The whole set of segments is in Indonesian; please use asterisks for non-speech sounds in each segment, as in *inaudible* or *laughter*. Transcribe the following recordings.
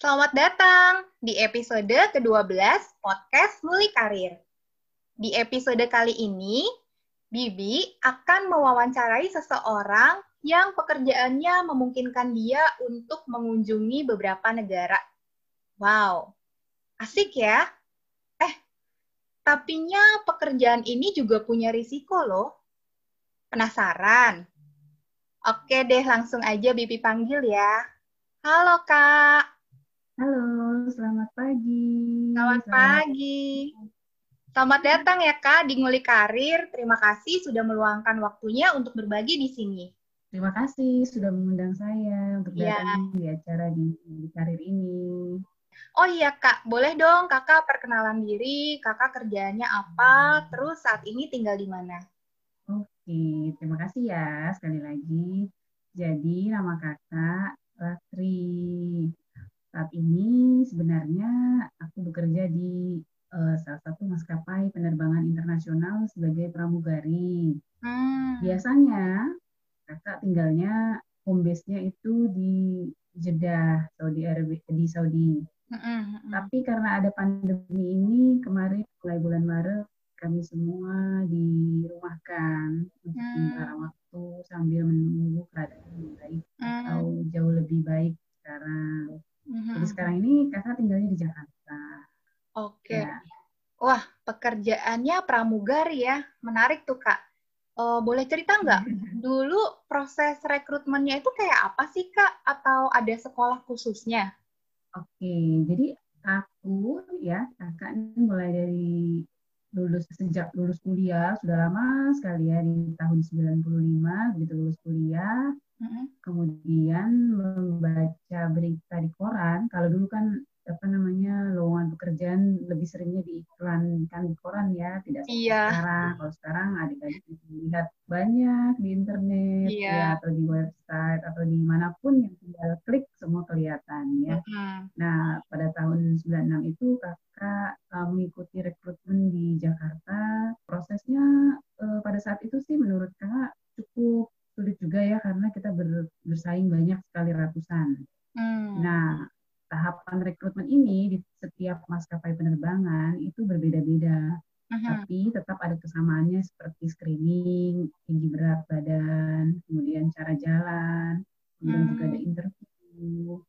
Selamat datang di episode ke-12 podcast Muli Karir. Di episode kali ini, Bibi akan mewawancarai seseorang yang pekerjaannya memungkinkan dia untuk mengunjungi beberapa negara. Wow, asik ya? Eh, tapinya pekerjaan ini juga punya risiko loh. Penasaran? Oke deh, langsung aja Bibi panggil ya. Halo Kak. Halo, selamat pagi. Selamat, pagi. Selamat datang ya Kak di Nguli Karir. Terima kasih sudah meluangkan waktunya untuk berbagi di sini. Terima kasih sudah mengundang saya untuk Iya. datang di acara di, di karir ini. Oh iya Kak, boleh dong Kakak perkenalan diri, Kakak kerjaannya apa, terus saat ini tinggal di mana? Oke, terima kasih ya sekali lagi. Jadi nama kakak Lastri. Saat ini sebenarnya aku bekerja di eh, salah satu maskapai penerbangan internasional sebagai pramugari. Hmm. Biasanya kakak tinggalnya home base-nya itu di Jeddah, Saudi Arabia, di Saudi. Mm-mm. Tapi karena ada pandemi ini, kemarin mulai bulan Maret, kami semua dirumahkan untuk sementara waktu sambil menunggu keadaan yang baik Hmm. atau jauh lebih baik sekarang. Mhm. Jadi sekarang ini kakak tinggalnya di Jakarta. Oke. Ya. Wah, pekerjaannya pramugari ya. Menarik tuh Kak. Eh, boleh cerita nggak? *laughs* Dulu proses rekrutmennya itu kayak apa sih Kak? Atau ada sekolah khususnya? Oke, jadi aku ya kakak ini mulai dari lulus sejak lulus kuliah sudah lama sekali ya di tahun 95 begitu lulus kuliah Mm-mm. kemudian membaca berita di koran. Kalau dulu kan apa namanya lowongan pekerjaan lebih seringnya diiklankan di koran ya, tidak seperti Iya. sekarang. Kalau sekarang adik-adik bisa melihat banyak di internet Iya. ya atau di website atau di mana pun yang tinggal klik semua kelihatan ya. Mm-mm. Nah, pada tahun 96 itu kakak uh, mengikuti rekrutmen di Jakarta. Prosesnya uh, pada saat itu sih menurut kakak cukup sulit juga ya karena kita ber- bersaing banyak sekali ratusan. Hmm. Nah, tahapan rekrutmen ini di setiap maskapai penerbangan itu berbeda-beda, Mhm. tapi tetap ada kesamaannya seperti screening, tinggi berat badan, kemudian cara jalan, kemudian juga ada Hmm. interview,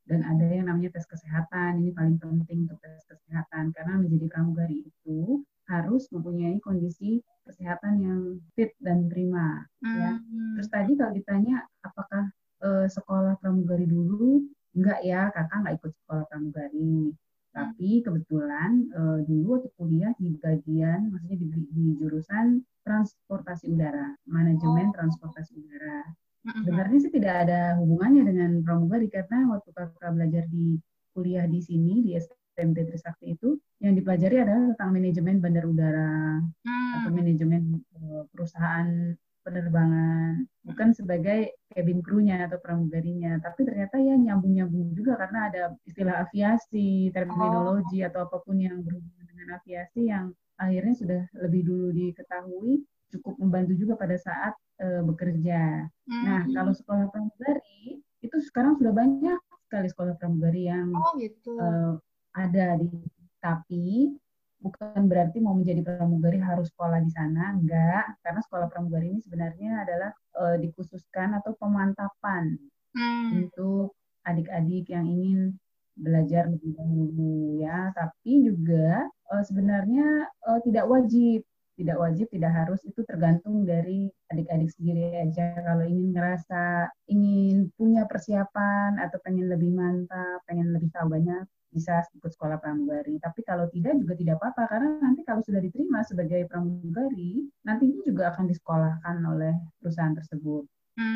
dan ada yang namanya tes kesehatan. Ini paling penting untuk tes kesehatan karena menjadi pramugari itu harus mempunyai kondisi kesehatan yang fit dan prima. Ya. Hmm. Terus tadi kalau ditanya apakah eh, sekolah pramugari dulu, enggak ya, kakak nggak ikut pramugari. Tapi kebetulan eh, dulu waktu kuliah di bagian, maksudnya di, di jurusan transportasi udara, manajemen Oh. transportasi udara. Sebenarnya sih tidak ada hubungannya dengan pramugari karena waktu kakak belajar di kuliah di sini di STMT Trisakti itu yang dipelajari adalah tentang manajemen bandar udara atau Hmm. manajemen eh, perusahaan penerbangan bukan sebagai cabin crew-nya atau pramugarinya tapi ternyata ya nyambung-nyambung juga karena ada istilah aviasi terminologi atau apa pun yang berhubungan dengan aviasi yang akhirnya sudah lebih dulu diketahui cukup membantu juga pada saat eh, bekerja. Nah, Hmm. kalau sekolah pramugari itu sekarang sudah banyak sekali sekolah pramugari yang Oh gitu. eh, ada di tapi bukan berarti mau menjadi pramugari harus sekolah di sana enggak. Karena sekolah pramugari ini sebenarnya adalah eh, dikhususkan atau pemantapan Hmm. untuk adik-adik yang ingin belajar lebih dahulu ya. Tapi juga eh, sebenarnya eh, tidak wajib. Tidak wajib tidak harus. Itu tergantung dari adik-adik sendiri aja. Kalau ingin ngerasa ingin punya persiapan atau pengen lebih mantap pengen lebih tahu banyak bisa ikut sekolah pramugari tapi kalau tidak juga tidak apa-apa karena nanti kalau sudah diterima sebagai pramugari nantinya juga akan disekolahkan oleh perusahaan tersebut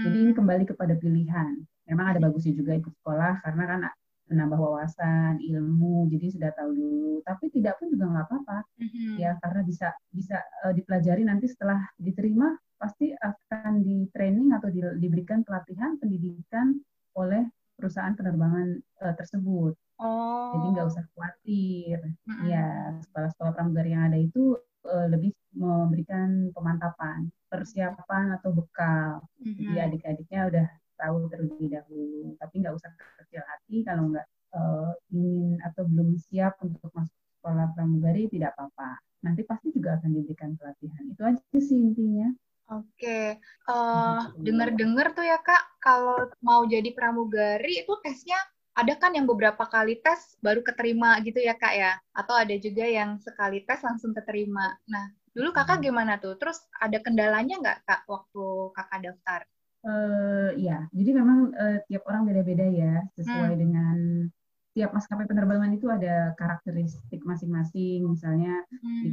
jadi ini Hmm. kembali kepada pilihan. Memang ada bagusnya juga ikut sekolah karena kan menambah wawasan, ilmu, jadi sudah tahu dulu. Tapi tidak pun juga nggak apa-apa, Mhm. ya karena bisa bisa eh, dipelajari nanti setelah diterima pasti akan di training atau di- diberikan pelatihan pendidikan oleh perusahaan penerbangan eh, tersebut. Oh. Jadi nggak usah khawatir. Mm-mm. Ya sekolah-sekolah pramugari yang ada itu eh, lebih memberikan pemantapan, persiapan atau bekal. Jadi Mhm. adik-adiknya udah tahu terlebih dahulu. Tapi nggak usah kecil hati kalau nggak eh, ingin belum siap untuk masuk sekolah pramugari tidak apa-apa. Nanti pasti juga akan diberikan pelatihan. Itu aja sih intinya. Oke, uh, dengar-dengar tuh ya kak, kalau mau jadi pramugari itu tesnya ada kan yang beberapa kali tes baru keterima gitu ya kak ya? Atau ada juga yang sekali tes langsung keterima. Nah, dulu kakak hmm. gimana tuh? Terus ada kendalanya nggak kak waktu kakak daftar? Uh, ya, jadi memang uh, tiap orang beda-beda ya, sesuai hmm. dengan tiap maskapai penerbangan itu ada karakteristik masing-masing. Misalnya hmm. di,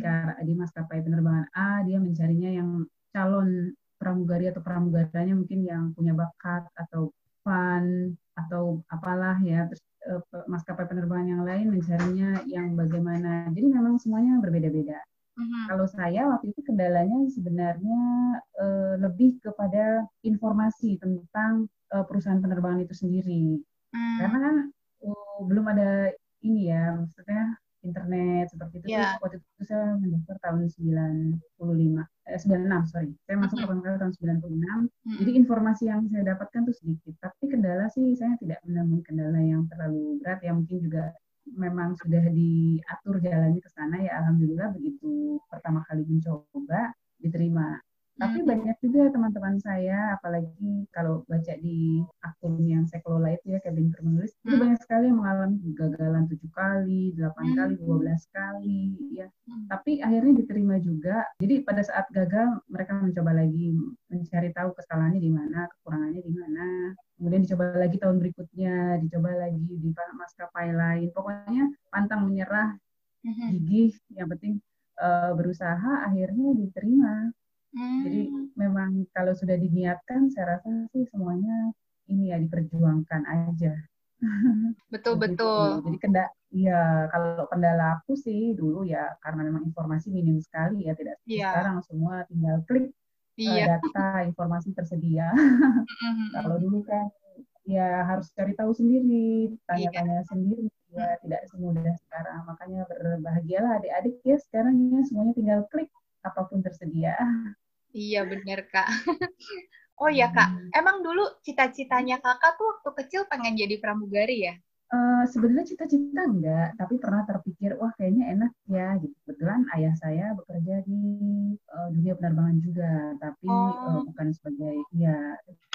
di maskapai penerbangan A dia mencarinya yang calon pramugari atau pramugaranya mungkin yang punya bakat atau fun atau apalah ya terus uh, maskapai penerbangan yang lain mencarinya yang bagaimana jadi memang semuanya berbeda-beda uh-huh. kalau saya waktu itu kendalanya sebenarnya uh, lebih kepada informasi tentang uh, perusahaan penerbangan itu sendiri uh-huh. karena uh, belum ada ini ya maksudnya internet seperti itu. Yeah. Waktu itu saya mendaftar tahun 95, eh, 96, sorry. Saya masuk mm -hmm. pertama kali tahun 96. Mm -hmm. Jadi informasi yang saya dapatkan tuh sedikit. Tapi kendala sih saya tidak menemui kendala yang terlalu berat. Yang mungkin juga memang sudah diatur jalannya ke sana ya alhamdulillah begitu pertama kali mencoba diterima tapi hmm. banyak juga teman-teman saya, apalagi kalau baca di akun yang saya kelola itu ya, cabin menulis, hmm. itu banyak sekali yang mengalami kegagalan tujuh kali, delapan hmm. kali, dua belas kali, ya. Hmm. Tapi akhirnya diterima juga. Jadi pada saat gagal, mereka mencoba lagi mencari tahu kesalahannya di mana, kekurangannya di mana. Kemudian dicoba lagi tahun berikutnya, dicoba lagi di maskapai lain. Pokoknya pantang menyerah, hmm. gigih, yang penting uh, berusaha, akhirnya diterima Hmm. Jadi memang kalau sudah diniatkan, saya rasa sih semuanya ini ya diperjuangkan aja. *laughs* Betul betul. Jadi kendala, ya kalau kendala aku sih dulu ya karena memang informasi minim sekali ya tidak yeah. sekarang semua tinggal klik yeah. data informasi tersedia. Mm-hmm. *laughs* kalau dulu kan ya harus cari tahu sendiri, tanya-tanya yeah. sendiri ya tidak semudah sekarang. Makanya berbahagialah adik-adik ya sekarang ya semuanya tinggal klik apa pun tersedia. *laughs* Iya bener kak. *laughs* oh iya kak, hmm. emang dulu cita-citanya kakak tuh waktu kecil pengen jadi pramugari ya? Uh, sebenarnya cita-cita enggak, tapi pernah terpikir, wah kayaknya enak ya. Gitu. Kebetulan ayah saya bekerja di uh, dunia penerbangan juga, tapi oh. uh, bukan sebagai ya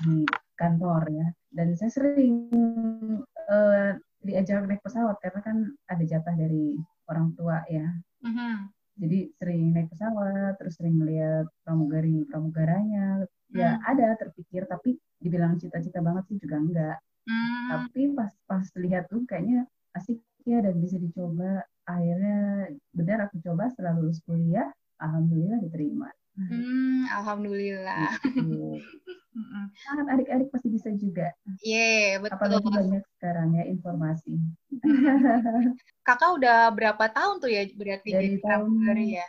di kantor ya. Dan saya sering uh, diajak naik pesawat karena kan ada jatah dari orang tua ya. Uh -huh jadi sering naik pesawat terus sering melihat pramugari pramugaranya ya hmm. ada terpikir tapi dibilang cita-cita banget sih juga enggak hmm. tapi pas pas lihat tuh kayaknya asik ya dan bisa dicoba akhirnya benar aku coba setelah lulus kuliah alhamdulillah diterima Hmm, alhamdulillah. Gitu. Sangat adik-adik pasti bisa juga. Iya, yeah, betul. Apalagi banyak sekarang ya informasi. *laughs* Kakak udah berapa tahun tuh ya berarti dari jadi tahun ya?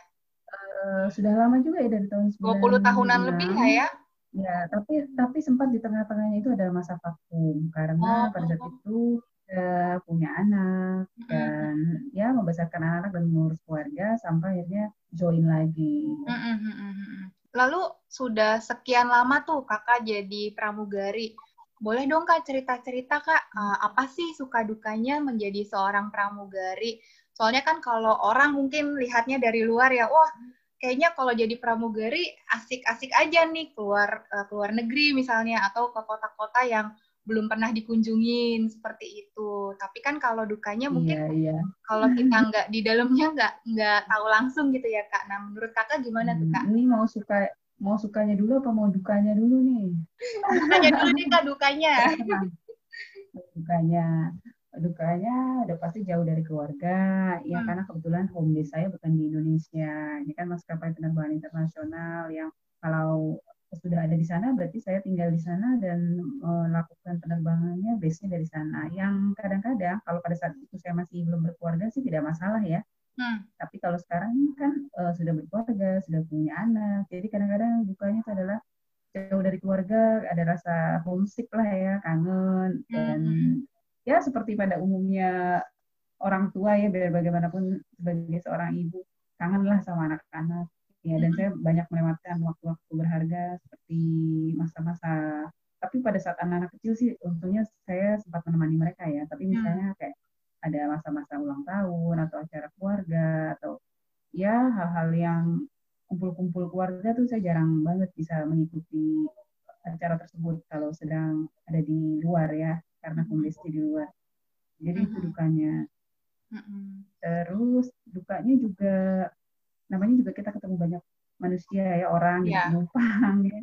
Uh, sudah lama juga ya dari tahun 20 tahunan lebih lah ya? Ya, tapi tapi sempat di tengah-tengahnya itu ada masa vakum karena oh. pada saat itu uh, punya anak dan mm-hmm. ya membesarkan anak dan mengurus keluarga sampai akhirnya join lagi. Mm-hmm. Lalu sudah sekian lama tuh kakak jadi pramugari. Boleh dong kak cerita-cerita kak uh, apa sih suka dukanya menjadi seorang pramugari? Soalnya kan kalau orang mungkin lihatnya dari luar ya, wah kayaknya kalau jadi pramugari asik-asik aja nih keluar uh, keluar negeri misalnya atau ke kota-kota yang belum pernah dikunjungin seperti itu. Tapi kan kalau dukanya mungkin yeah, yeah. kalau kita nggak di dalamnya nggak nggak tahu langsung gitu ya kak. Nah menurut kakak gimana tuh kak? Ini mau suka mau sukanya dulu apa mau dukanya dulu nih? dukanya dulu nih kak dukanya. *laughs* dukanya dukanya udah pasti jauh dari keluarga ya hmm. karena kebetulan home base saya bukan di Indonesia ini kan maskapai penerbangan internasional yang kalau sudah ada di sana, berarti saya tinggal di sana dan melakukan penerbangannya base-nya dari sana. Yang kadang-kadang kalau pada saat itu saya masih belum berkeluarga sih tidak masalah ya. Hmm. Tapi kalau sekarang kan uh, sudah berkeluarga, sudah punya anak, jadi kadang-kadang dukanya itu adalah jauh dari keluarga, ada rasa homesick lah ya, kangen dan hmm. ya seperti pada umumnya orang tua ya, biar bagaimanapun sebagai seorang ibu kangen lah sama anak-anak ya dan saya banyak melewatkan waktu-waktu berharga seperti masa-masa. Tapi pada saat anak-anak kecil sih untungnya saya sempat menemani mereka ya. Tapi misalnya kayak ada masa-masa ulang tahun atau acara keluarga atau ya hal-hal yang kumpul-kumpul keluarga tuh saya jarang banget bisa mengikuti acara tersebut kalau sedang ada di luar ya karena kondisi di luar. Jadi itu dukanya. Terus dukanya juga namanya juga kita ketemu banyak manusia ya orang yeah. penumpang ya.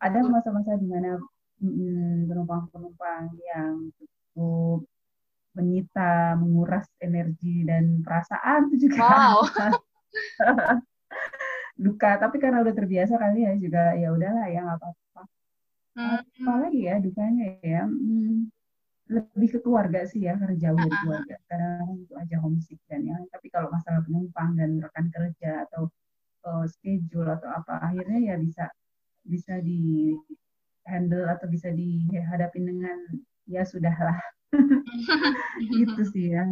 ada masa-masa di mana penumpang-penumpang yang cukup menyita, menguras energi dan perasaan itu juga wow. *laughs* duka. Tapi karena udah terbiasa kali ya juga ya udahlah ya nggak apa-apa. Hmm. Apalagi ya dukanya ya hmm, lebih ke keluarga sih ya karena jauh dari keluarga. Kadang itu aja homesick dan ya. Tapi kalau masalah penumpang dan rekan kerja atau uh, schedule atau apa akhirnya ya bisa bisa di handle atau bisa dihadapin dengan ya sudahlah *laughs* gitu sih ya.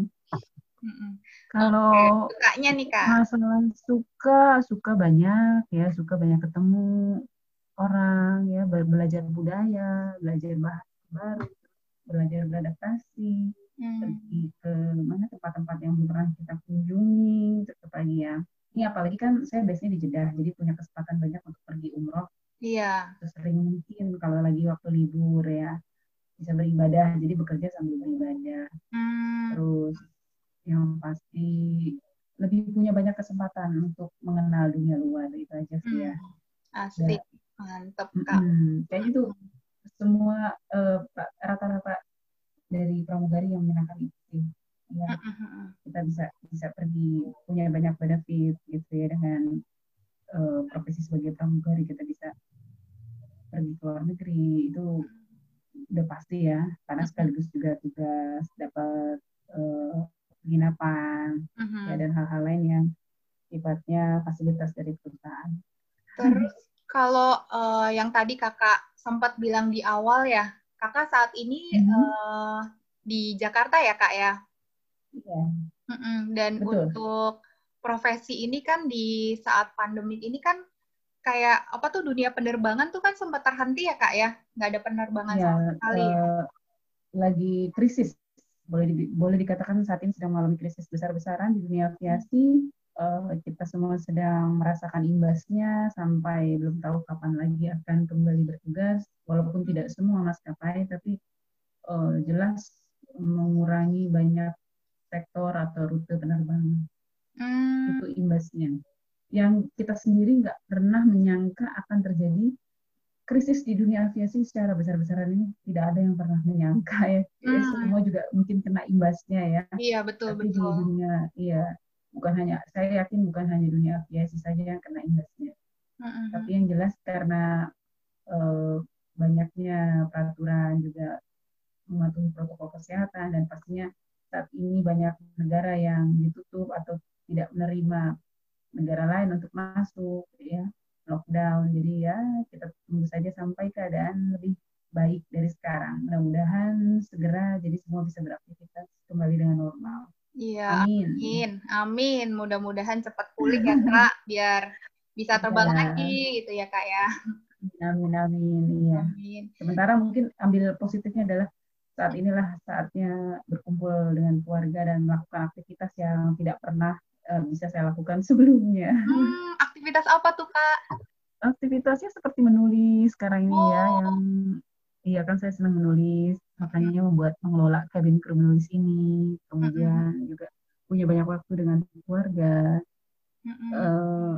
Kalau sukanya nih kak. masalah suka suka banyak ya suka banyak ketemu orang ya belajar budaya belajar bahasa baru belajar beradaptasi hmm. pergi ke mana tempat-tempat yang belum pernah kita kunjungi tetap lagi ya ini apalagi kan saya biasanya di Jeddah jadi punya kesempatan banyak untuk pergi umroh Iya. Sering mungkin kalau lagi waktu libur ya bisa beribadah, jadi bekerja sambil beribadah. Hmm. Terus yang pasti lebih punya banyak kesempatan untuk mengenal dunia luar itu aja sih ya. Hmm. Asik, mantep kak. Hmm, kayaknya itu semua uh, rata-rata dari pramugari yang menyenangkan itu. Ya, kita bisa bisa pergi punya banyak benefit gitu ya dengan uh, profesi sebagai pramugari kita bisa pergi ke luar negeri itu udah pasti ya karena sekaligus juga tugas dapat uh, penginapan uh-huh. ya dan hal-hal lain yang sifatnya fasilitas dari perusahaan. Terus kalau uh, yang tadi kakak sempat bilang di awal ya, kakak saat ini uh-huh. uh, di Jakarta ya kak ya? Iya. Uh-uh. Dan Betul. untuk profesi ini kan di saat pandemi ini kan kayak apa tuh dunia penerbangan tuh kan sempat terhenti ya kak ya nggak ada penerbangan ya, sama sekali uh, lagi krisis boleh di, boleh dikatakan saat ini sedang mengalami krisis besar-besaran di dunia aviasi uh, kita semua sedang merasakan imbasnya sampai belum tahu kapan lagi akan kembali bertugas walaupun tidak semua maskapai tapi uh, jelas mengurangi banyak sektor atau rute penerbangan hmm. itu imbasnya yang kita sendiri nggak pernah menyangka akan terjadi krisis di dunia aviasi secara besar-besaran ini tidak ada yang pernah menyangka ya. Hmm. Semua juga mungkin kena imbasnya ya. Iya betul Tapi betul. Di dunia iya bukan hanya saya yakin bukan hanya dunia aviasi saja yang kena imbasnya. Hmm. Tapi yang jelas karena uh, banyaknya peraturan juga mematuhi protokol kesehatan dan pastinya saat ini banyak negara yang ditutup atau tidak menerima negara lain untuk masuk ya lockdown jadi ya kita tunggu saja sampai keadaan lebih baik dari sekarang mudah-mudahan segera jadi semua bisa beraktivitas kembali dengan normal iya amin amin, amin. mudah-mudahan cepat pulih ya *laughs* kak biar bisa terbang ya. lagi gitu ya kak ya amin amin iya amin. sementara mungkin ambil positifnya adalah saat inilah saatnya berkumpul dengan keluarga dan melakukan aktivitas yang tidak pernah uh, bisa saya lakukan *laughs* sebelumnya. Hmm, aktivitas apa tuh kak? Aktivitasnya seperti menulis sekarang ini ya, oh. ya, yang iya kan saya senang menulis, makanya membuat mengelola kabin kru menulis ini, kemudian hmm. juga punya banyak waktu dengan keluarga, hmm. uh,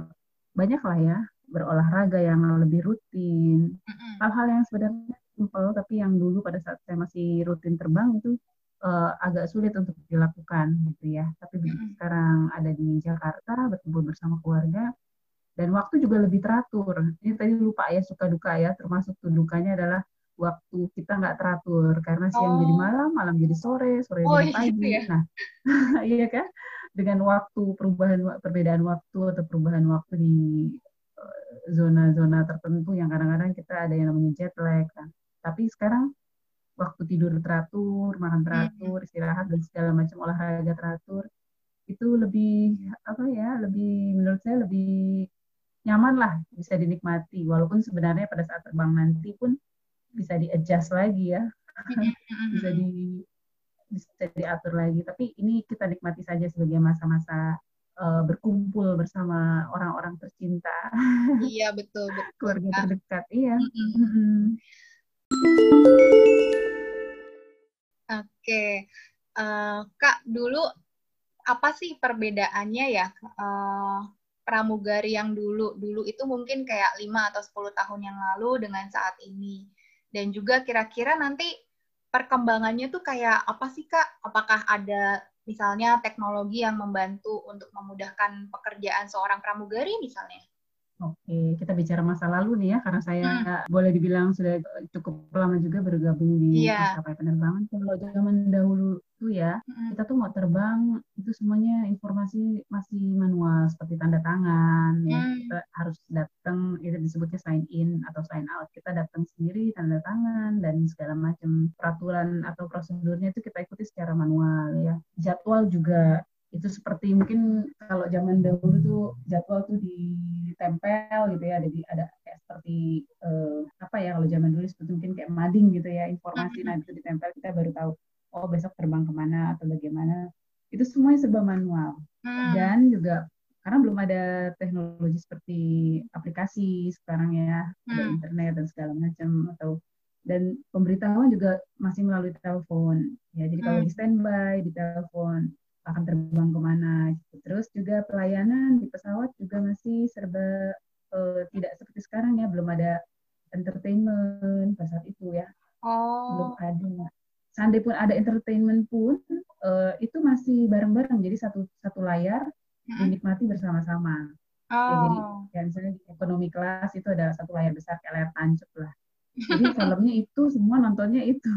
banyak lah ya berolahraga yang lebih rutin, hal-hal yang sebenarnya simpel tapi yang dulu pada saat saya masih rutin terbang itu uh, agak sulit untuk dilakukan gitu ya. Tapi begitu mm -hmm. sekarang ada di Jakarta berkumpul bersama keluarga dan waktu juga lebih teratur. Ini tadi lupa ya suka duka ya, termasuk tuh dukanya adalah waktu kita nggak teratur karena siang oh. jadi malam, malam jadi sore, sore oh, jadi pagi. Gitu ya? Nah, *laughs* iya kan? Dengan waktu perubahan perbedaan waktu atau perubahan waktu di eh, zona-zona tertentu yang kadang-kadang kita ada yang namanya jet lag kan. Tapi sekarang waktu tidur teratur, makan hmm. teratur, istirahat dan segala macam olahraga teratur itu lebih apa ya, lebih menurut saya lebih nyaman lah bisa dinikmati walaupun sebenarnya pada saat terbang nanti pun bisa di adjust lagi ya. Hmm, hmm, bisa di bisa diatur lagi. Tapi ini kita nikmati saja sebagai masa-masa uh, berkumpul bersama orang-orang tercinta. Iya betul betul. *laughs* Keluarga terdekat, iya. Mm -hmm. Oke, okay. uh, eh, kak dulu apa sih perbedaannya ya uh, pramugari yang dulu dulu itu mungkin kayak 5 atau 10 tahun yang lalu dengan saat ini dan juga kira-kira nanti perkembangannya tuh kayak apa sih kak apakah ada misalnya teknologi yang membantu untuk memudahkan pekerjaan seorang pramugari misalnya Oke, kita bicara masa lalu nih ya, karena saya hmm. boleh dibilang sudah cukup lama juga bergabung di yeah. maskapai penerbangan. Kalau zaman dahulu itu ya, hmm. kita tuh mau terbang itu semuanya informasi masih manual seperti tanda tangan, ya. hmm. ya kita harus datang itu disebutnya sign in atau sign out. Kita datang sendiri tanda tangan dan segala macam peraturan atau prosedurnya itu kita ikuti secara manual ya. Jadwal juga itu seperti mungkin kalau zaman dahulu tuh jadwal tuh ditempel gitu ya jadi ada kayak seperti uh, apa ya kalau zaman dulu seperti mungkin kayak mading gitu ya informasi nah itu ditempel kita baru tahu oh besok terbang ke mana atau bagaimana itu semuanya serba manual hmm. dan juga karena belum ada teknologi seperti aplikasi sekarang ya hmm. ada internet dan segala macam atau dan pemberitahuan juga masih melalui telepon ya jadi hmm. kalau di standby di telepon akan terbang ke mana gitu. Terus juga pelayanan di pesawat juga masih serba uh, tidak seperti sekarang ya, belum ada entertainment pada saat itu ya. Oh. Belum ada. Seandainya pun ada entertainment pun uh, itu masih bareng-bareng, jadi satu satu layar hmm. dinikmati bersama-sama. Oh. Ya, jadi ya misalnya di ekonomi kelas itu ada satu layar besar kayak layar tancap lah. Jadi *laughs* filmnya itu semua nontonnya itu.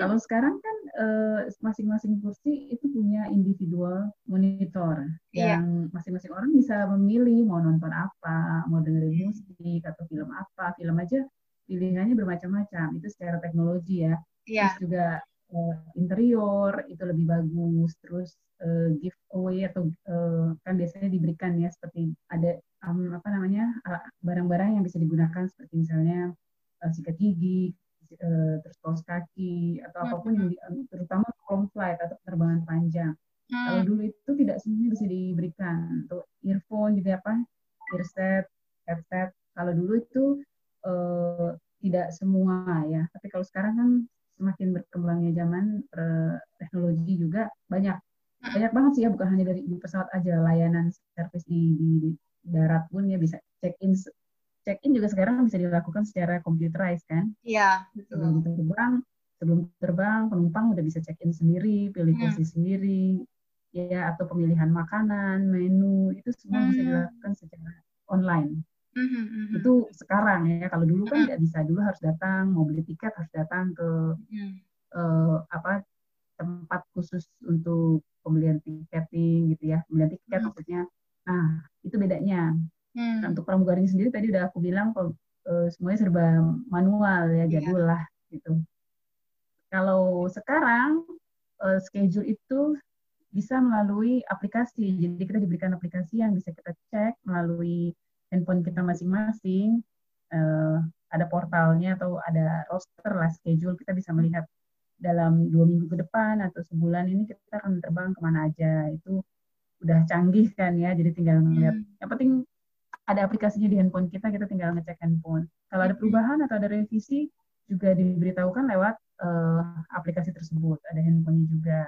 Kalau sekarang kan eh, masing-masing kursi itu punya individual monitor yeah. yang masing-masing orang bisa memilih mau nonton apa, mau dengerin musik atau film apa. Film aja pilihannya bermacam-macam. Itu secara teknologi ya. Yeah. Terus juga uh, interior itu lebih bagus. Terus uh, giveaway atau uh, kan biasanya diberikan ya seperti ada um, apa namanya barang-barang yang bisa digunakan seperti misalnya uh, sikat gigi, uh, terus kaos kaki atau hmm, apa pun yang hmm. di, terutama long flight atau penerbangan panjang. Hmm. Kalau dulu itu tidak semuanya bisa diberikan. Untuk earphone juga apa, earset, headset. Kalau dulu itu uh, tidak semua ya. Tapi kalau sekarang kan semakin berkembangnya zaman teknologi juga banyak banyak banget sih ya bukan hanya dari di pesawat aja layanan servis di, di, di darat pun ya bisa check in check-in juga sekarang bisa dilakukan secara computerized kan? Iya, betul. Sebelum terbang, sebelum terbang penumpang udah bisa check-in sendiri, pilih hmm. sendiri, ya atau pemilihan makanan, menu itu semua hmm. bisa dilakukan secara online. Hmm, hmm, hmm. Itu sekarang ya. Kalau dulu kan tidak bisa, dulu harus datang, mau beli tiket harus datang ke hmm. uh, apa tempat khusus untuk pembelian tiketing gitu ya, pembelian tiket hmm. maksudnya. Nah, itu bedanya. Hmm. Nah, untuk pramugari sendiri tadi udah aku bilang uh, semuanya serba manual ya, iya. jadul lah gitu. Kalau sekarang uh, schedule itu bisa melalui aplikasi. Jadi kita diberikan aplikasi yang bisa kita cek melalui handphone kita masing-masing. Uh, ada portalnya atau ada roster lah schedule kita bisa melihat dalam dua minggu ke depan atau sebulan ini kita akan terbang ke mana aja itu udah canggih kan ya jadi tinggal melihat hmm. yang penting ada aplikasinya di handphone kita, kita tinggal ngecek handphone. Kalau ada perubahan atau ada revisi, juga diberitahukan lewat uh, aplikasi tersebut. Ada handphonenya juga.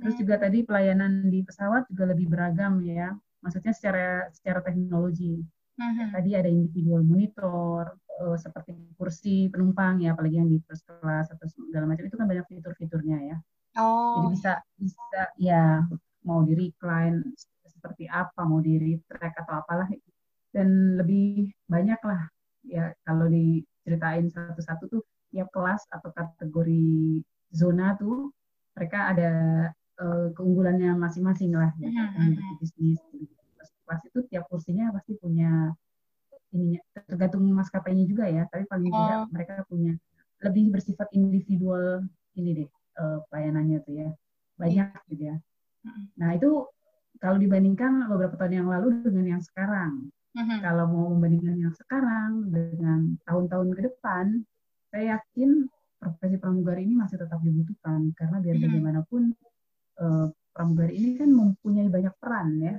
Terus juga tadi pelayanan di pesawat juga lebih beragam ya. Maksudnya secara secara teknologi. Uh-huh. Tadi ada individual monitor, uh, seperti kursi penumpang ya, apalagi yang di first class atau segala macam itu kan banyak fitur-fiturnya ya. Oh. Jadi bisa bisa ya mau di recline seperti apa, mau di retract atau apalah dan lebih banyak lah ya kalau diceritain satu-satu tuh tiap kelas atau kategori zona tuh mereka ada uh, keunggulannya masing-masing lah ya mm -hmm. bisnis kelas itu tiap kursinya pasti punya ininya tergantung maskapainya juga ya tapi paling oh. tidak mereka punya lebih bersifat individual ini deh uh, pelayanannya tuh ya banyak yeah. gitu ya nah itu kalau dibandingkan beberapa tahun yang lalu dengan yang sekarang hmm Kalau mau membandingkan yang sekarang dengan tahun-tahun ke depan, saya yakin profesi pramugari ini masih tetap dibutuhkan karena biar Mhm. bagaimanapun uh, pramugari ini kan mempunyai banyak peran ya,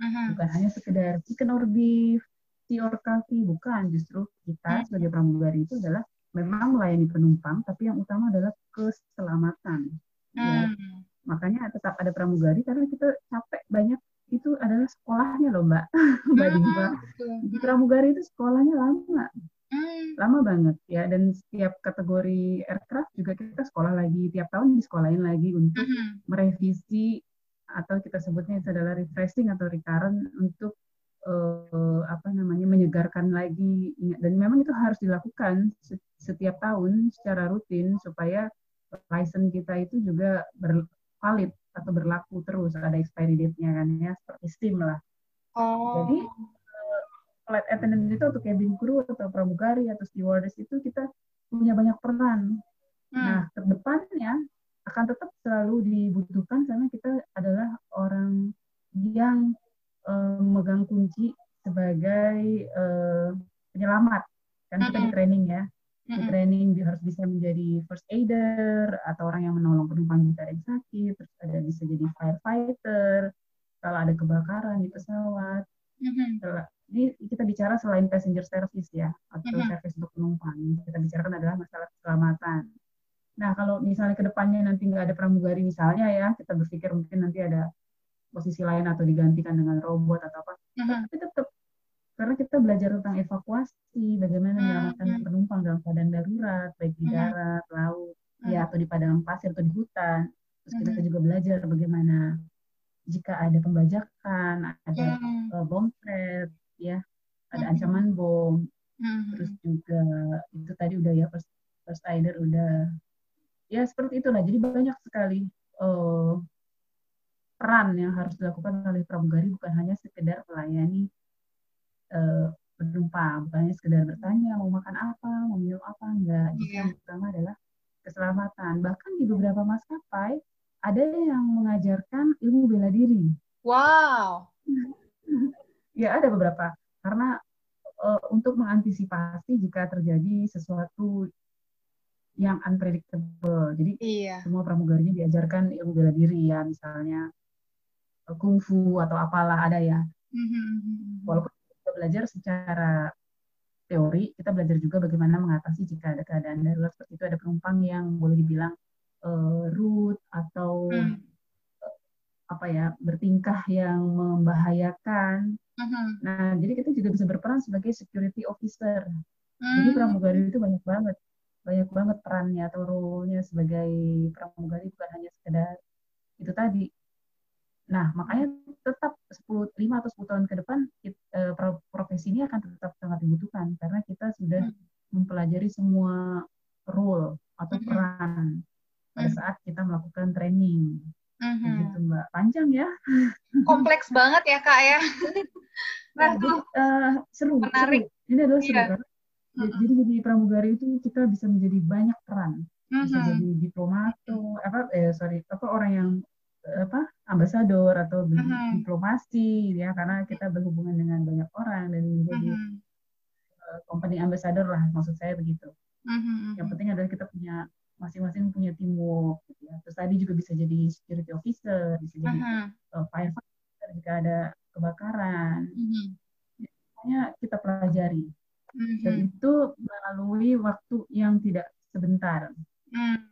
Mhm. bukan hanya sekedar chicken or beef, tea or coffee, bukan. Justru kita Mhm. sebagai pramugari itu adalah memang melayani penumpang, tapi yang utama adalah keselamatan. Ya, Hmm. makanya tetap ada pramugari karena kita capek banyak itu adalah sekolahnya loh mbak *laughs* mbak Hmm, di pramugari itu sekolahnya lama Hmm. lama banget ya dan setiap kategori aircraft juga kita sekolah lagi tiap tahun disekolahin lagi untuk Mhm. merevisi atau kita sebutnya itu adalah refreshing atau recurrent untuk eh, apa namanya menyegarkan lagi ingat dan memang itu harus dilakukan se- setiap tahun secara rutin supaya license kita itu juga ber- valid atau berlaku terus ada expiry date-nya kan ya seperti SIM lah Oh. jadi eh, flight attendant itu atau cabin crew atau pramugari atau stewardess itu kita punya banyak peran. Hmm. Nah, ke depannya akan tetap selalu dibutuhkan karena kita adalah orang yang eh, memegang kunci sebagai eh, penyelamat. Kan kita di training ya, di training harus bisa menjadi first aider atau orang yang menolong penumpang jika ada yang sakit, terus ada bisa jadi firefighter kalau ada kebakaran di pesawat. Ini kita bicara selain passenger service ya, atau service untuk penumpang. Kita bicarakan adalah masalah keselamatan. Nah, kalau misalnya ke depannya nanti nggak ada pramugari misalnya ya, kita berpikir mungkin nanti ada posisi lain atau digantikan dengan robot atau apa. Mhm. Tapi tetap karena kita belajar tentang evakuasi, bagaimana Hmm, menyelamatkan hmm. penumpang dalam keadaan darurat, baik di Mhm. darat, laut, Hmm. ya atau di padang pasir atau di hutan. Terus kita juga belajar bagaimana jika ada pembajakan, ada uh, bom threat, ya, ada ancaman bom, terus juga itu tadi udah ya first, first aider udah, ya seperti itulah. Jadi banyak sekali uh, peran yang harus dilakukan oleh pramugari bukan hanya sekedar melayani uh, penumpang, bukan hanya sekedar bertanya mau makan apa, mau minum apa, enggak. Iya. yang utama adalah keselamatan. Bahkan di beberapa maskapai ada yang mengajarkan ilmu bela diri. Wow. Ya ada beberapa karena eh, untuk mengantisipasi jika terjadi sesuatu yang unpredictable. Jadi Iya. semua pramugarinya diajarkan ilmu bela diri ya, misalnya eh, kungfu atau apalah ada ya. Mhm. Walaupun kita belajar secara teori, kita belajar juga bagaimana mengatasi jika ada keadaan darurat seperti itu ada penumpang yang boleh dibilang eh, rude atau Hmm. apa ya bertingkah yang membahayakan. Mhm. Nah, jadi kita juga bisa berperan sebagai security officer. Jadi Hmm. pramugari itu banyak banget, banyak banget perannya atau role-nya sebagai pramugari bukan hanya sekedar itu tadi. Nah, makanya tetap 10, 5 atau 10 tahun ke depan kit- eh, pro- profesi ini akan tetap sangat dibutuhkan karena kita sudah Hmm. mempelajari semua role atau Mhm. peran pada Mhm. saat kita melakukan training. Mhm. Begitu, Mbak. Panjang ya. Kompleks banget ya kak ya. Nah, *laughs* Nah, jadi eh, seru, Menarik. seru. Ini adalah seru Iya. karena jadi jadi pramugari itu kita bisa menjadi banyak peran. Bisa Mhm. jadi diplomat apa eh sorry, apa orang yang eh, apa ambasador atau di- Mhm. diplomasi ya karena kita berhubungan dengan banyak orang dan menjadi Mhm. eh, company ambassador lah maksud saya begitu. Mhm. Yang penting adalah kita punya masing-masing punya teamwork gitu ya. Terus tadi juga bisa jadi security officer, bisa jadi Mhm. eh, firefighter jika ada kebakaran. Mhm. Semuanya kita pelajari. Dan Mhm. itu melalui waktu yang tidak sebentar. Mhm.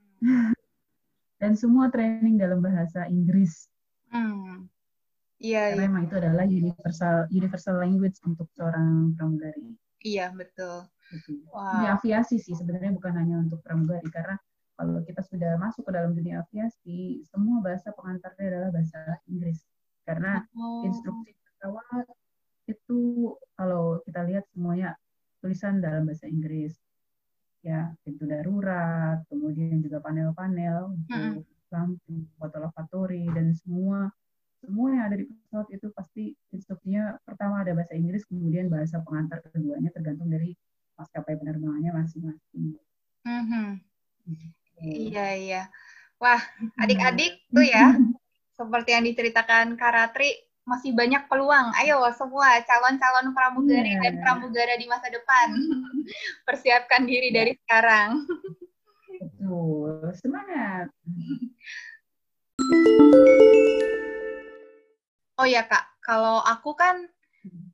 Dan semua training dalam bahasa Inggris. Hmm. Iya, Karena iya, memang itu adalah universal universal language untuk seorang pramugari. iya, betul. Gitu. Wow. Di aviasi sih sebenarnya bukan hanya untuk pramugari karena kalau kita sudah masuk ke dalam dunia aviasi, semua bahasa pengantarnya adalah bahasa Inggris. Karena Oh. instruksi pesawat itu kalau kita lihat semuanya tulisan dalam bahasa Inggris. Ya, pintu darurat, kemudian juga panel-panel untuk lampu, foto lavatory dan semua semua yang ada di pesawat itu pasti instruksinya pertama ada bahasa Inggris, kemudian bahasa pengantar keduanya tergantung dari maskapai penerbangannya masing-masing. Mhm. Gitu. Iya, iya. Wah, adik-adik tuh ya, *laughs* seperti yang diceritakan Karatri, masih banyak peluang. Ayo semua calon-calon pramugari Iya. dan pramugara di masa depan. *laughs* Persiapkan diri dari sekarang. Betul semangat. Oh ya kak, kalau aku kan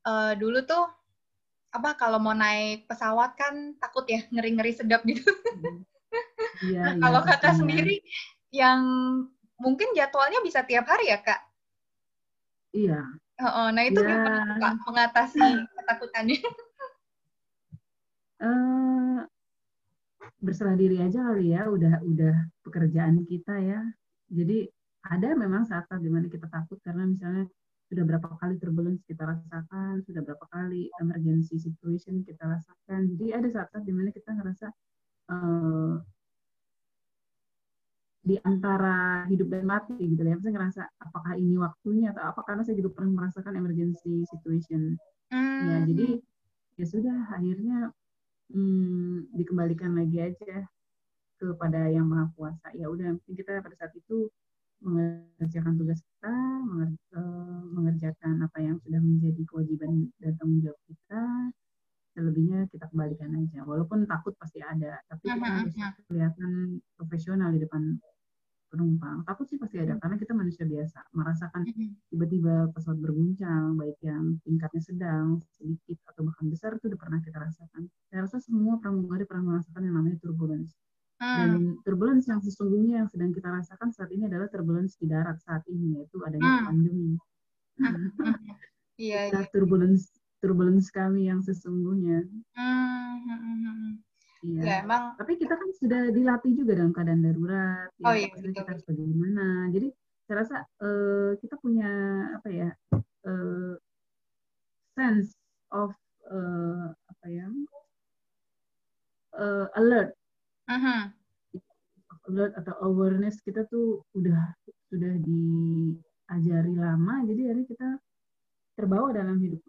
uh, dulu tuh apa kalau mau naik pesawat kan takut ya ngeri-ngeri sedap gitu. Iya, nah, iya, kalau kakak sendiri yang mungkin jadwalnya bisa tiap hari ya kak? Iya. Oh, nah itu ya. gimana mengatasi ketakutannya? Uh, *laughs* berserah diri aja kali ya, udah udah pekerjaan kita ya. Jadi ada memang saat-saat di mana kita takut karena misalnya sudah berapa kali turbulence kita rasakan, sudah berapa kali emergency situation kita rasakan. Jadi ada saat-saat di mana kita ngerasa uh, di antara hidup dan mati gitu ya. Saya ngerasa apakah ini waktunya atau apa karena saya juga pernah merasakan emergency situation. Hmm. Ya, jadi ya sudah akhirnya hmm, dikembalikan lagi aja kepada yang maha kuasa. Ya udah, kita pada saat itu mengerjakan tugas kita, eh, mengerjakan apa yang sudah menjadi kewajiban dan tanggung jawab kita, selebihnya kita kembalikan aja. Walaupun takut pasti ada, tapi kita harus kelihatan profesional di depan penumpang. Takut sih pasti ada, karena kita manusia biasa. Merasakan tiba-tiba pesawat berguncang, baik yang tingkatnya sedang, sedikit, atau bahkan besar, itu udah pernah kita rasakan. Saya rasa semua pramugari pernah merasakan yang namanya turbulence dan hmm. turbulence yang sesungguhnya yang sedang kita rasakan saat ini adalah turbulence di darat saat ini yaitu adanya hmm. pandemi. Hmm. *laughs* Iya, iya. Turbulence turbulence kami yang sesungguhnya. Hmm. Iya. Ya, emang. Tapi kita kan sudah dilatih juga dalam keadaan darurat. Ya, oh iya. Betul. Kita harus bagaimana. Jadi saya rasa uh, kita punya apa ya uh, sense of uh, apa ya uh, alert uh-huh. alert atau awareness kita tuh udah sudah diajari lama jadi hari kita terbawa dalam hidup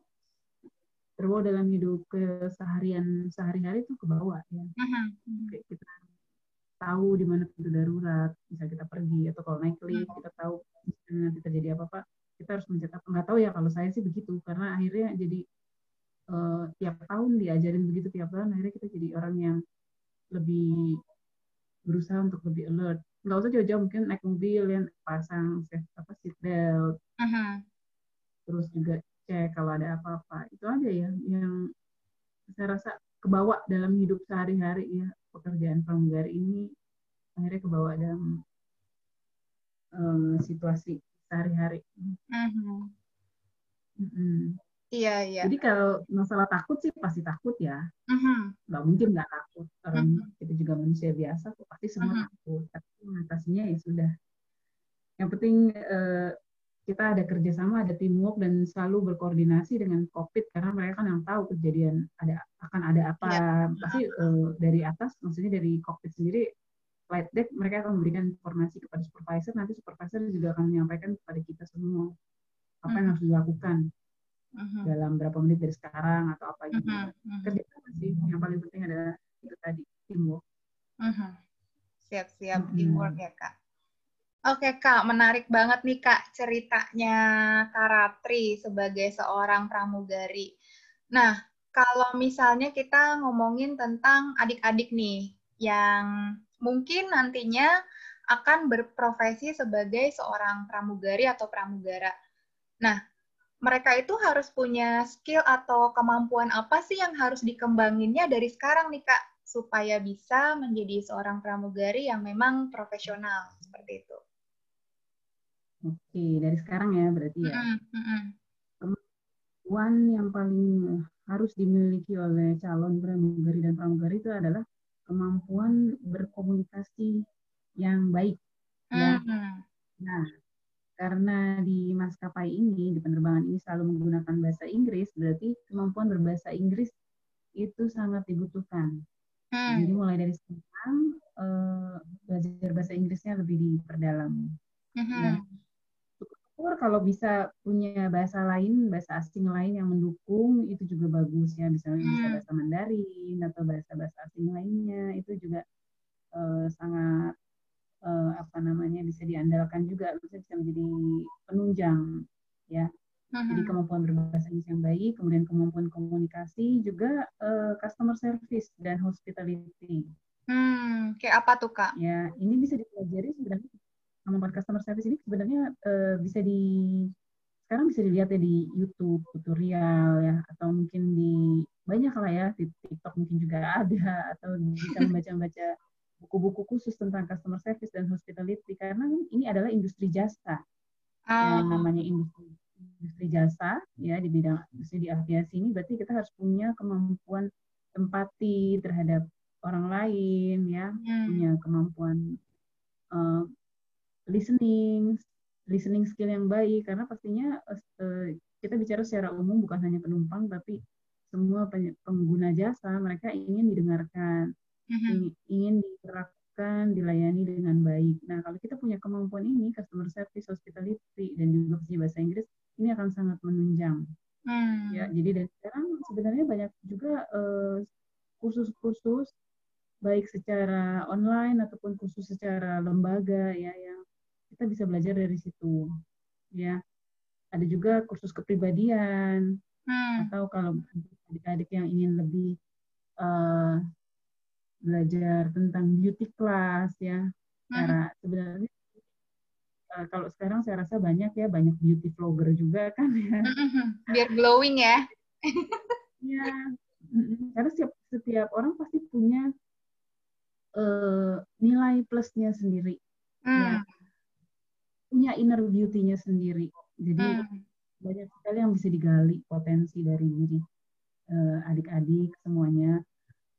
terbawa dalam hidup keseharian sehari-hari itu ke bawah ya uh-huh. Kayak kita tahu di mana pintu darurat bisa kita pergi atau kalau naik lift kita tahu nanti terjadi apa apa kita harus mencetak nggak tahu ya kalau saya sih begitu karena akhirnya jadi uh, tiap tahun diajarin begitu tiap tahun akhirnya kita jadi orang yang lebih berusaha untuk lebih alert nggak usah jauh-jauh mungkin naik mobil yang pasang apa seat belt uh-huh. terus juga cek kalau ada apa-apa itu aja ya yang saya rasa kebawa dalam hidup sehari-hari ya pekerjaan pramugari ini akhirnya kebawa dalam um, situasi sehari-hari. Uh-huh. Uh-huh. Iya, iya. Jadi kalau masalah takut sih pasti takut ya. Uh-huh. Nggak mungkin nggak takut. Orang uh-huh. kita juga manusia biasa, kok pasti semua uh-huh. takut. Tapi mengatasinya ya sudah. Yang penting uh, kita ada kerjasama, ada teamwork dan selalu berkoordinasi dengan COVID karena mereka kan yang tahu kejadian ada akan ada apa. Ya. Pasti uh, dari atas, maksudnya dari COVID sendiri, flight deck mereka akan memberikan informasi kepada supervisor. Nanti supervisor juga akan menyampaikan kepada kita semua apa yang harus dilakukan uh-huh. dalam berapa menit dari sekarang atau apa gitu. Uh-huh. Uh-huh. Sih yang paling penting adalah itu tadi teamwork. Uh-huh. Siap-siap uh-huh. teamwork ya kak. Oke kak, menarik banget nih kak ceritanya Karatri sebagai seorang pramugari. Nah, kalau misalnya kita ngomongin tentang adik-adik nih yang mungkin nantinya akan berprofesi sebagai seorang pramugari atau pramugara. Nah, mereka itu harus punya skill atau kemampuan apa sih yang harus dikembanginnya dari sekarang nih Kak supaya bisa menjadi seorang pramugari yang memang profesional seperti itu. Oke, dari sekarang ya berarti ya. Mm -hmm. Kemampuan yang paling harus dimiliki oleh calon pramugari dan pramugari itu adalah kemampuan berkomunikasi yang baik. Mm -hmm. ya. Nah, karena di maskapai ini, di penerbangan ini selalu menggunakan bahasa Inggris, berarti kemampuan berbahasa Inggris itu sangat dibutuhkan. Hmm. Jadi mulai dari sekarang uh, belajar bahasa Inggrisnya lebih diperdalam. Hmm. Ya. Syukur kalau bisa punya bahasa lain, bahasa asing lain yang mendukung itu juga bagus ya, misalnya hmm. bisa bahasa Mandarin atau bahasa-bahasa asing lainnya itu juga uh, sangat uh, apa namanya bisa diandalkan juga bisa bisa menjadi penunjang ya uh-huh. jadi kemampuan berbahasa Inggris yang baik kemudian kemampuan komunikasi juga uh, customer service dan hospitality Hmm, kayak apa tuh kak? Ya, ini bisa dipelajari sebenarnya kemampuan customer service ini sebenarnya uh, bisa di sekarang bisa dilihat ya di YouTube tutorial ya atau mungkin di banyak lah ya di TikTok mungkin juga *laughs* ada atau bisa membaca-baca buku-buku khusus tentang customer service dan hospitality karena ini adalah industri jasa yang namanya industri industri jasa ya di bidang industri di aviasi ini berarti kita harus punya kemampuan empati terhadap orang lain ya hmm. punya kemampuan uh, listening listening skill yang baik karena pastinya uh, kita bicara secara umum bukan hanya penumpang tapi semua pengguna jasa mereka ingin didengarkan mm-hmm. ingin diterapkan dilayani dengan baik nah kalau kita punya kemampuan ini customer service hospitality dan juga bahasa Inggris ini akan sangat menunjang mm. ya jadi dan sekarang sebenarnya banyak juga uh, kursus-kursus baik secara online ataupun kursus secara lembaga ya yang kita bisa belajar dari situ ya. Ada juga kursus kepribadian hmm. atau kalau adik-adik yang ingin lebih uh, belajar tentang beauty class ya. Hmm. cara sebenarnya uh, kalau sekarang saya rasa banyak ya. Banyak beauty vlogger juga kan ya. Hmm, biar glowing ya. *laughs* Ya karena setiap setiap orang pasti punya uh, nilai plusnya sendiri. Hmm. ya punya inner beauty-nya sendiri. Jadi hmm. banyak sekali yang bisa digali potensi dari diri uh, adik-adik semuanya.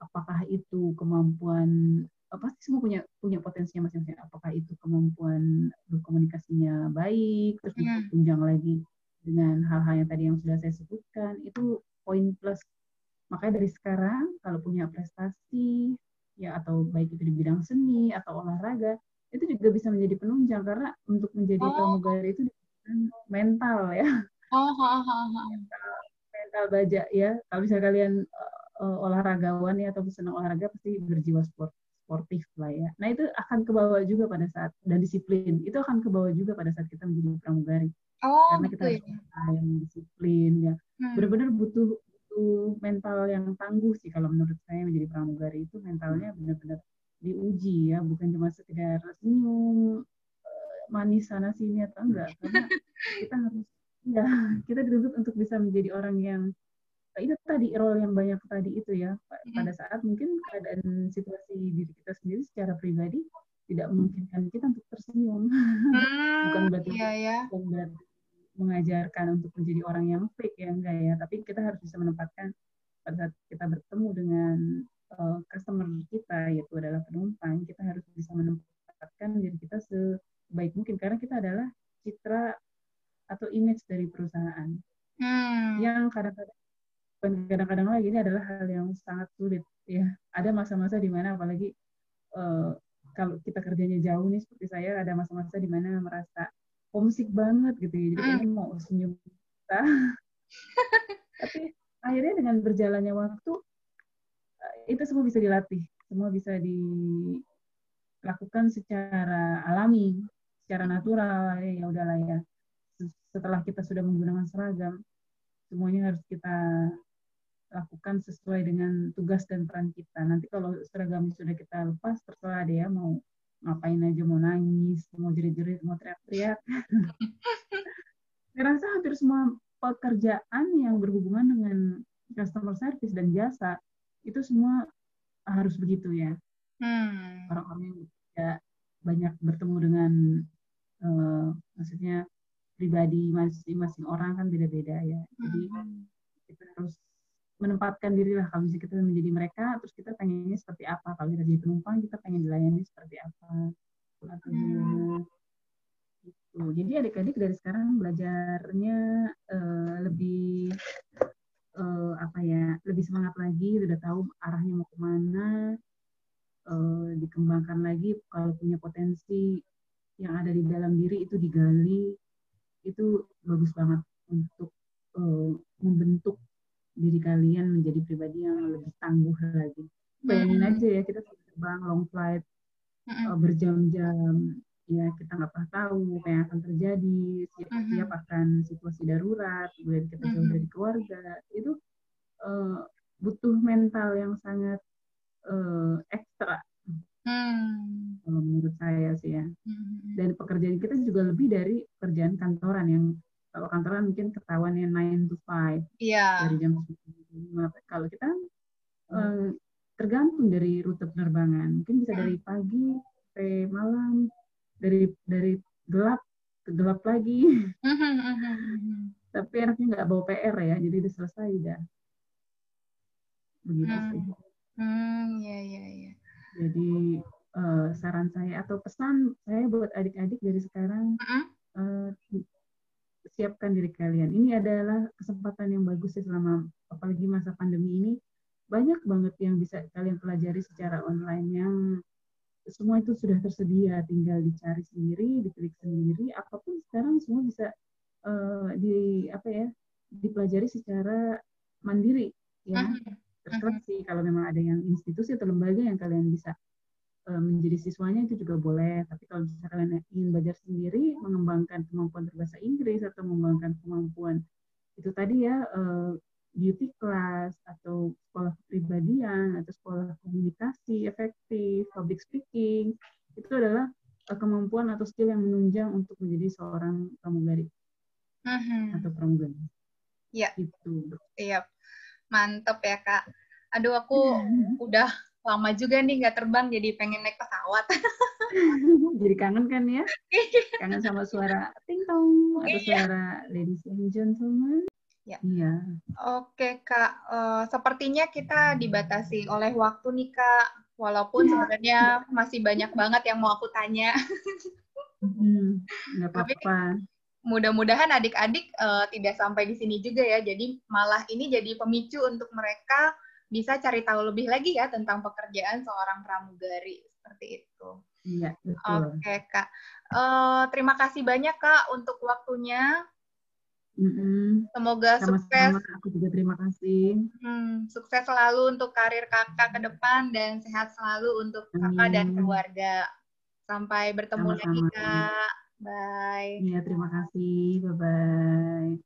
Apakah itu kemampuan apa sih semua punya punya potensinya masing-masing. Apakah itu kemampuan berkomunikasinya baik, terus hmm. ditunjang lagi dengan hal-hal yang tadi yang sudah saya sebutkan itu poin plus. Makanya dari sekarang kalau punya prestasi ya atau baik itu di bidang seni atau olahraga itu juga bisa menjadi penunjang karena untuk menjadi oh. pramugari itu mental ya. Oh, oh, oh, oh. Mental, mental baja ya. Kalau misalnya kalian uh, olahragawan ya atau senang olahraga pasti berjiwa sport sportif lah ya. Nah itu akan ke bawah juga pada saat dan disiplin itu akan ke bawah juga pada saat kita menjadi pramugari. Oh, Karena kita harus yang disiplin ya. Hmm. Benar-benar butuh butuh mental yang tangguh sih kalau menurut saya menjadi pramugari itu mentalnya benar-benar diuji ya bukan cuma sekedar senyum eh, manis sana sini atau enggak. *laughs* Karena kita harus ya kita dituntut untuk bisa menjadi orang yang itu tadi role yang banyak tadi itu ya pada saat mungkin keadaan situasi diri kita sendiri secara pribadi tidak memungkinkan kita untuk tersenyum. *laughs* Hmm, bukan berarti iya, ya. bukan berarti mengajarkan untuk menjadi orang yang fake ya enggak ya. Tapi kita harus bisa menempatkan pada saat kita bertemu dengan uh, customer kita yaitu adalah penumpang kita harus bisa menempatkan diri kita sebaik mungkin. Karena kita adalah citra atau image dari perusahaan. Hmm. yang kadang-kadang kadang-kadang lagi ini adalah hal yang sangat sulit ya. Ada masa-masa di mana apalagi uh, kalau kita kerjanya jauh nih seperti saya ada masa-masa di mana merasa homesick banget gitu ya. Jadi hmm. mau senyum. Kita *laughs* tapi akhirnya dengan berjalannya waktu itu semua bisa dilatih, semua bisa dilakukan secara alami, secara natural ya udahlah ya. Setelah kita sudah menggunakan seragam, semuanya harus kita lakukan sesuai dengan tugas dan peran kita. Nanti kalau seragam sudah kita lepas, terserah deh ya mau ngapain aja, mau nangis, mau jerit-jerit, mau teriak-teriak. *laughs* Saya rasa hampir semua pekerjaan yang berhubungan dengan customer service dan jasa itu semua harus begitu ya hmm. orang-orang yang tidak banyak bertemu dengan uh, maksudnya pribadi masing-masing orang kan beda-beda ya jadi hmm. kita harus menempatkan diri lah kalau misalnya kita menjadi mereka terus kita pengennya seperti apa kalau kita jadi penumpang kita pengen dilayani seperti apa atau hmm. gitu jadi adik-adik dari sekarang belajarnya uh, lebih uh, apa ya lebih semangat lagi udah tahu arahnya mau ke mana uh, dikembangkan lagi kalau punya potensi yang ada di dalam diri itu digali. Itu bagus banget untuk uh, membentuk diri kalian menjadi pribadi yang lebih tangguh lagi. Bayangin aja ya kita terbang long flight uh, berjam-jam ya kita nggak pernah tahu apa yang akan terjadi siap uh-huh. siap akan situasi darurat kemudian kita jauh uh-huh. dari keluarga itu uh, butuh mental yang sangat uh, ekstra Hmm. menurut saya sih ya. Hmm. Dan pekerjaan kita juga lebih dari pekerjaan kantoran yang kalau kantoran mungkin ketahuan yang 9 to 5 yeah. dari jam 9 Kalau kita hmm. tergantung dari rute penerbangan. Mungkin bisa dari pagi sampai malam, dari dari gelap ke gelap lagi. *laughs* Tapi enaknya nggak bawa PR ya, jadi udah selesai udah. Begitu hmm. sih. Hmm, ya ya ya. Jadi uh, saran saya atau pesan saya buat adik-adik dari sekarang uh-huh. uh, siapkan diri kalian. Ini adalah kesempatan yang bagus ya selama apalagi masa pandemi ini banyak banget yang bisa kalian pelajari secara online yang semua itu sudah tersedia, tinggal dicari sendiri, diklik sendiri, apa pun sekarang semua bisa uh, di apa ya dipelajari secara mandiri ya. Terserah sih kalau memang ada yang institusi atau lembaga yang kalian bisa uh, menjadi siswanya itu juga boleh. Tapi kalau misalnya kalian ingin belajar sendiri, mengembangkan kemampuan berbahasa Inggris atau mengembangkan kemampuan itu tadi ya uh, beauty class atau sekolah kepribadian atau sekolah komunikasi efektif, public speaking, itu adalah uh, kemampuan atau skill yang menunjang untuk menjadi seorang pramugari uh-huh. atau pramugari. Iya. Itu. Iya. Mantep ya kak. Aduh aku udah lama juga nih nggak terbang jadi pengen naik pesawat. *laughs* jadi kangen kan ya? Iya. kangen sama suara ting tong atau iya. suara ladies and gentlemen. Ya. Iya. Oke kak, uh, sepertinya kita dibatasi oleh waktu nih kak. Walaupun ya. sebenarnya masih banyak banget yang mau aku tanya. hmm, apa-apa. Mudah-mudahan adik-adik uh, tidak sampai di sini juga ya. Jadi malah ini jadi pemicu untuk mereka bisa cari tahu lebih lagi ya tentang pekerjaan seorang pramugari seperti itu. Iya, Oke kak. Uh, terima kasih banyak kak untuk waktunya. Mm-hmm. Semoga Sama-sama, sukses. Aku juga terima kasih. Hmm, sukses selalu untuk karir kakak ke depan dan sehat selalu untuk kakak dan keluarga. Sampai bertemu Sama-sama. lagi kak. Bye. Iya terima kasih. Bye bye.